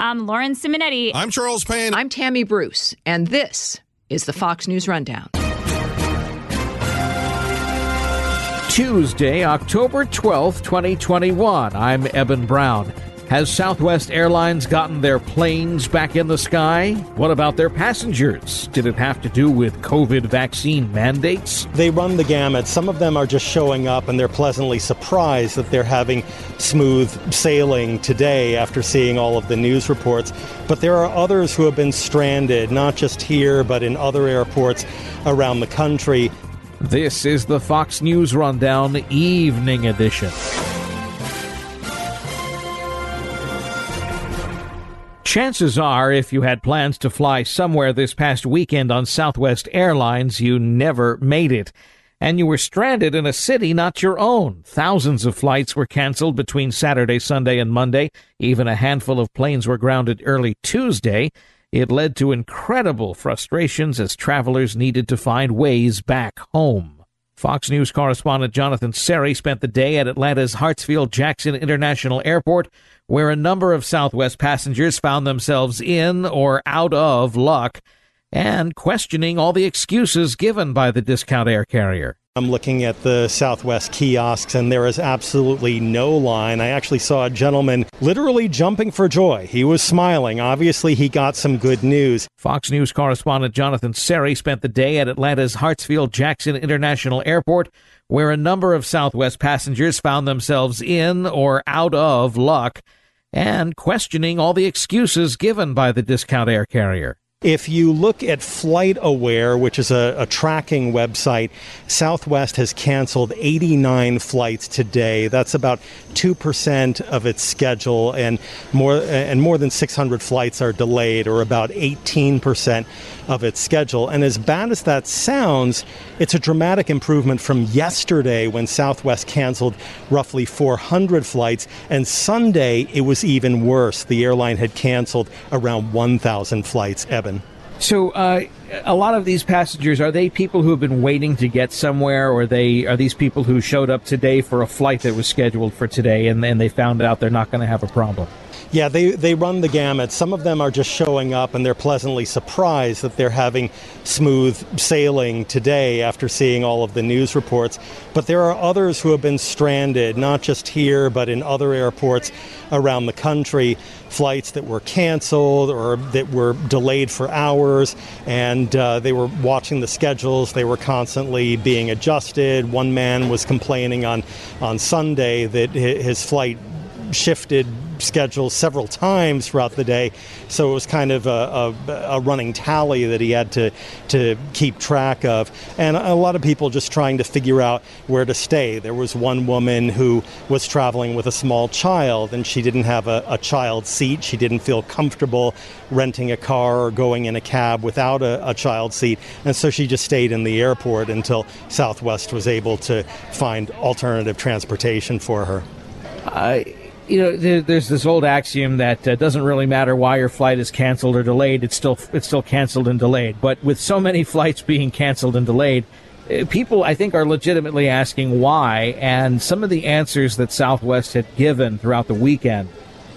I'm Lauren Simonetti. I'm Charles Payne. I'm Tammy Bruce, and this is the Fox News Rundown. Tuesday, October 12th, 2021. I'm Eben Brown. Has Southwest Airlines gotten their planes back in the sky? What about their passengers? Did it have to do with COVID vaccine mandates? They run the gamut. Some of them are just showing up and they're pleasantly surprised that they're having smooth sailing today after seeing all of the news reports. But there are others who have been stranded, not just here, but in other airports around the country. This is the Fox News Rundown Evening Edition. Chances are, if you had plans to fly somewhere this past weekend on Southwest Airlines, you never made it. And you were stranded in a city not your own. Thousands of flights were canceled between Saturday, Sunday, and Monday. Even a handful of planes were grounded early Tuesday. It led to incredible frustrations as travelers needed to find ways back home. Fox News correspondent Jonathan Serrie spent the day at Atlanta's Hartsfield Jackson International Airport, where a number of Southwest passengers found themselves in or out of luck and questioning all the excuses given by the discount air carrier. I'm looking at the Southwest kiosks, and there is absolutely no line. I actually saw a gentleman literally jumping for joy. He was smiling. Obviously, he got some good news. Fox News correspondent Jonathan Serrie spent the day at Atlanta's Hartsfield Jackson International Airport, where a number of Southwest passengers found themselves in or out of luck and questioning all the excuses given by the discount air carrier. If you look at FlightAware, which is a, a, tracking website, Southwest has canceled 89 flights today. That's about 2% of its schedule, and more, and more than 600 flights are delayed, or about 18% of its schedule. And as bad as that sounds, it's a dramatic improvement from yesterday when Southwest canceled roughly 400 flights, and Sunday it was even worse. The airline had canceled around 1,000 flights. Eben. So, uh, a lot of these passengers are they people who have been waiting to get somewhere, or they are these people who showed up today for a flight that was scheduled for today, and then they found out they're not going to have a problem? Yeah, they, they run the gamut. Some of them are just showing up and they're pleasantly surprised that they're having smooth sailing today after seeing all of the news reports. But there are others who have been stranded, not just here, but in other airports around the country. Flights that were canceled or that were delayed for hours, and uh, they were watching the schedules. They were constantly being adjusted. One man was complaining on, on Sunday that his flight shifted schedules several times throughout the day. So it was kind of a, a, a, running tally that he had to, to keep track of. And a lot of people just trying to figure out where to stay. There was one woman who was traveling with a small child and she didn't have a, a child seat. She didn't feel comfortable renting a car or going in a cab without a, a child seat. And so she just stayed in the airport until Southwest was able to find alternative transportation for her. I you know, there, there's this old axiom that uh, doesn't really matter why your flight is canceled or delayed; it's still it's still canceled and delayed. But with so many flights being canceled and delayed, uh, people I think are legitimately asking why. And some of the answers that Southwest had given throughout the weekend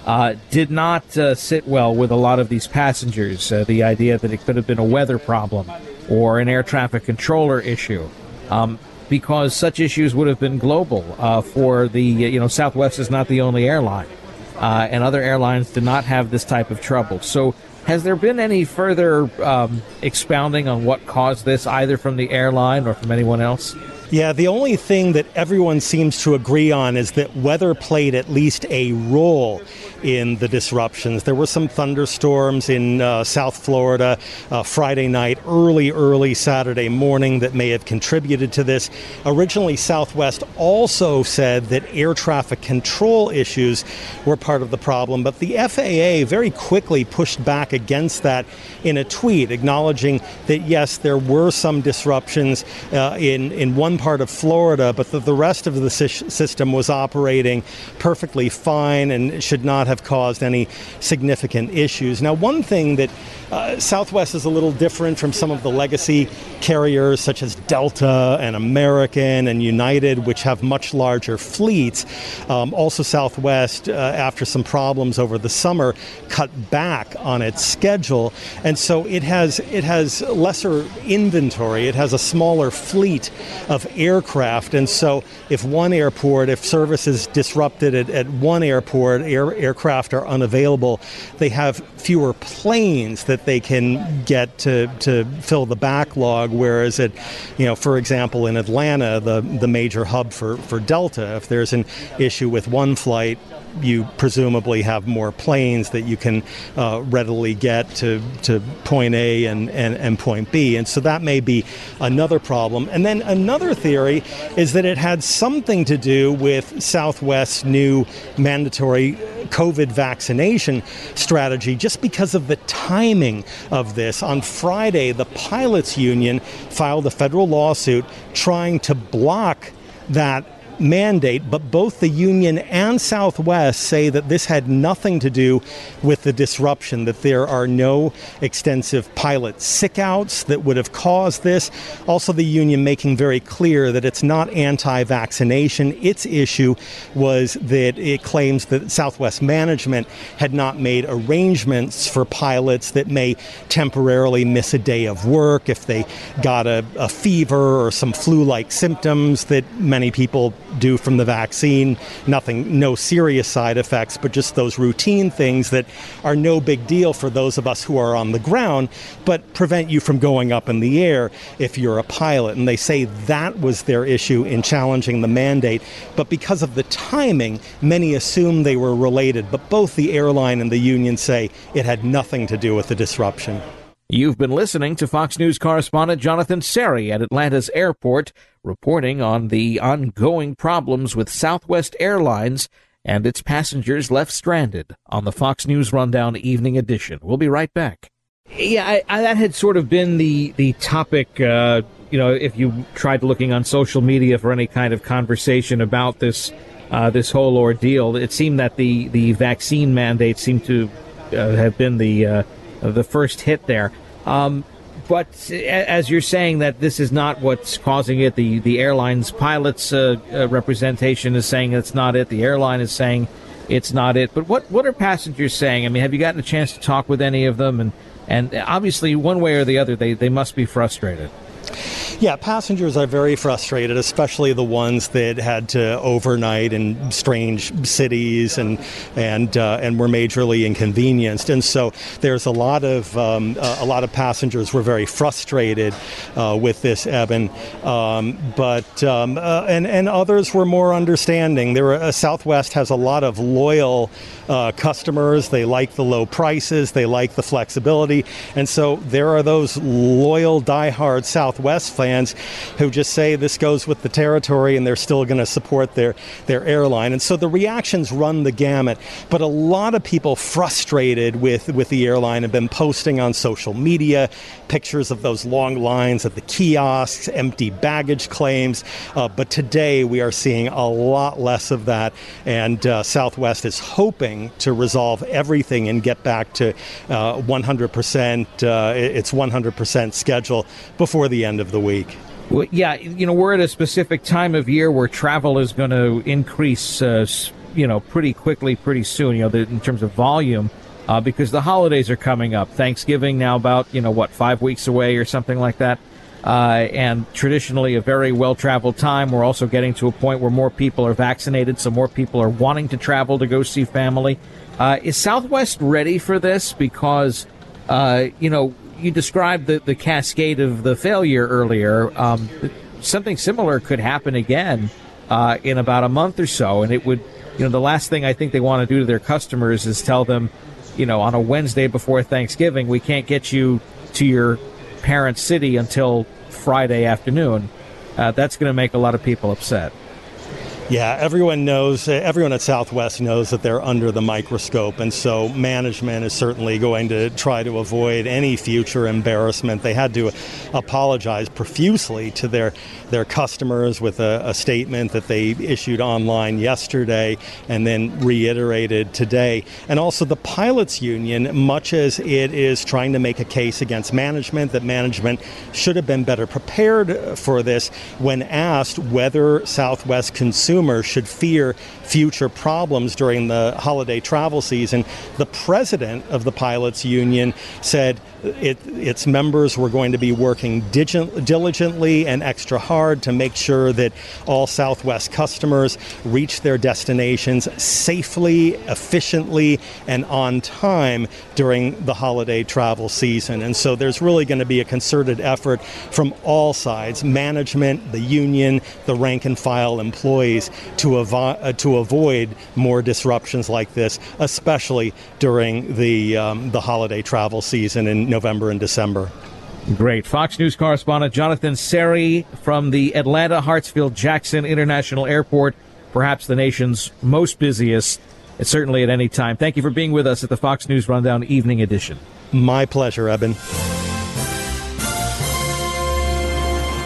uh, did not uh, sit well with a lot of these passengers. Uh, the idea that it could have been a weather problem or an air traffic controller issue. Um, because such issues would have been global. Uh, for the you know Southwest is not the only airline, uh, and other airlines did not have this type of trouble. So. Has there been any further um, expounding on what caused this, either from the airline or from anyone else? Yeah, the only thing that everyone seems to agree on is that weather played at least a role in the disruptions. There were some thunderstorms in uh, South Florida uh, Friday night, early, early Saturday morning that may have contributed to this. Originally, Southwest also said that air traffic control issues were part of the problem, but the FAA very quickly pushed back against that in a tweet, acknowledging that yes, there were some disruptions uh, in, in one part of Florida, but the rest of the system was operating perfectly fine and should not have caused any significant issues. Now, one thing that uh, Southwest is a little different from some of the legacy carriers such as Delta and American and United, which have much larger fleets. Um, also, Southwest, uh, after some problems over the summer, cut back on its schedule, and so it has it has lesser inventory. It has a smaller fleet of aircraft, and so if one airport, if service is disrupted at, at one airport, air, aircraft are unavailable, they have fewer planes that they can get to, to fill the backlog. Whereas at, you know, for example, in Atlanta, the the major hub for, for Delta, if there's an issue with one flight, you presumably have more planes that you can uh, readily get to, to point A and, and, and point B. And so that may be another problem. And then another theory is that it had something to do with Southwest's new mandatory COVID vaccination strategy just because of the timing of this. On Friday, the pilots union filed a federal lawsuit trying to block that mandate, but both the union and Southwest say that this had nothing to do with the disruption, that there are no extensive pilot sickouts that would have caused this. Also, the union making very clear that it's not anti vaccination. Its issue was that it claims that Southwest management had not made arrangements for pilots that may temporarily miss a day of work if they got a, a fever or some flu like symptoms that many people do from the vaccine. Nothing, no serious side effects, but just those routine things that are no big deal for those of us who are on the ground, but prevent you from going up in the air if you're a pilot. And they say that was their issue in challenging the mandate. But because of the timing, many assume they were related. But both the airline and the union say it had nothing to do with the disruption. You've been listening to Fox News correspondent Jonathan Serrie at Atlanta's airport reporting on the ongoing problems with Southwest Airlines and its passengers left stranded on the Fox News Rundown Evening Edition. We'll be right back. Yeah, I, I, that had sort of been the the topic. Uh, you know, if you tried looking on social media for any kind of conversation about this uh, this whole ordeal, it seemed that the the vaccine mandate seemed to uh, have been the uh, the first hit there. Um, but as you're saying that this is not what's causing it, the the airline's pilots uh, uh, representation is saying it's not it. The airline is saying it's not it. But what what are passengers saying? I mean, have you gotten a chance to talk with any of them? And and obviously, one way or the other, they they must be frustrated. Yeah, passengers are very frustrated, especially the ones that had to overnight in strange cities and and uh, and were majorly inconvenienced. And so there's a lot of um, uh, a lot of passengers were very frustrated uh, with this, Evan. Um, but um, uh, and and others were more understanding. There were, uh, Southwest has a lot of loyal uh, customers. They like the low prices. They like the flexibility. And so there are those loyal, diehard Southwest fans who just say this goes with the territory and they're still going to support their, their airline. And so the reactions run the gamut. But a lot of people frustrated with, with the airline have been posting on social media pictures of those long lines at the kiosks, empty baggage claims. Uh, but today we are seeing a lot less of that. And uh, Southwest is hoping to resolve everything and get back to uh, 100%, uh, its 100% schedule before the end of the week. Well, yeah, you know, we're at a specific time of year where travel is going to increase, uh, you know, pretty quickly, pretty soon, you know, in terms of volume. Uh, because the holidays are coming up. Thanksgiving now about, you know, what, five weeks away or something like that uh, and traditionally a very well traveled time. We're also getting to a point where more people are vaccinated, so more people are wanting to travel to go see family. Uh, is Southwest ready for this? Because, uh, you know, you described the, the cascade of the failure earlier. Um, something similar could happen again uh, in about a month or so, and it would, you know, the last thing I think they want to do to their customers is tell them, you know, on a Wednesday before Thanksgiving, we can't get you to your parent city until Friday afternoon, uh, that's going to make a lot of people upset. Yeah, everyone knows, everyone at Southwest knows that they're under the microscope, and so management is certainly going to try to avoid any future embarrassment. They had to apologize profusely to their, their customers with a, a statement that they issued online yesterday and then reiterated today. And also, the pilots union, much as it is trying to make a case against management, that management should have been better prepared for this, when asked whether Southwest consumers consumers should fear future problems during the holiday travel season. The president of the pilots union said it, its members were going to be working diligently and extra hard to make sure that all Southwest customers reach their destinations safely, efficiently, and on time during the holiday travel season. And so there's really going to be a concerted effort from all sides management, the union, the rank and file employees to, avi- uh, to avoid more disruptions like this, especially during the, um, the holiday travel season in November and December. Great. Fox News correspondent Jonathan Serrie from the Atlanta Hartsfield Jackson International Airport, perhaps the nation's most busiest, certainly at any time. Thank you for being with us at the Fox News Rundown Evening Edition. My pleasure, Eben.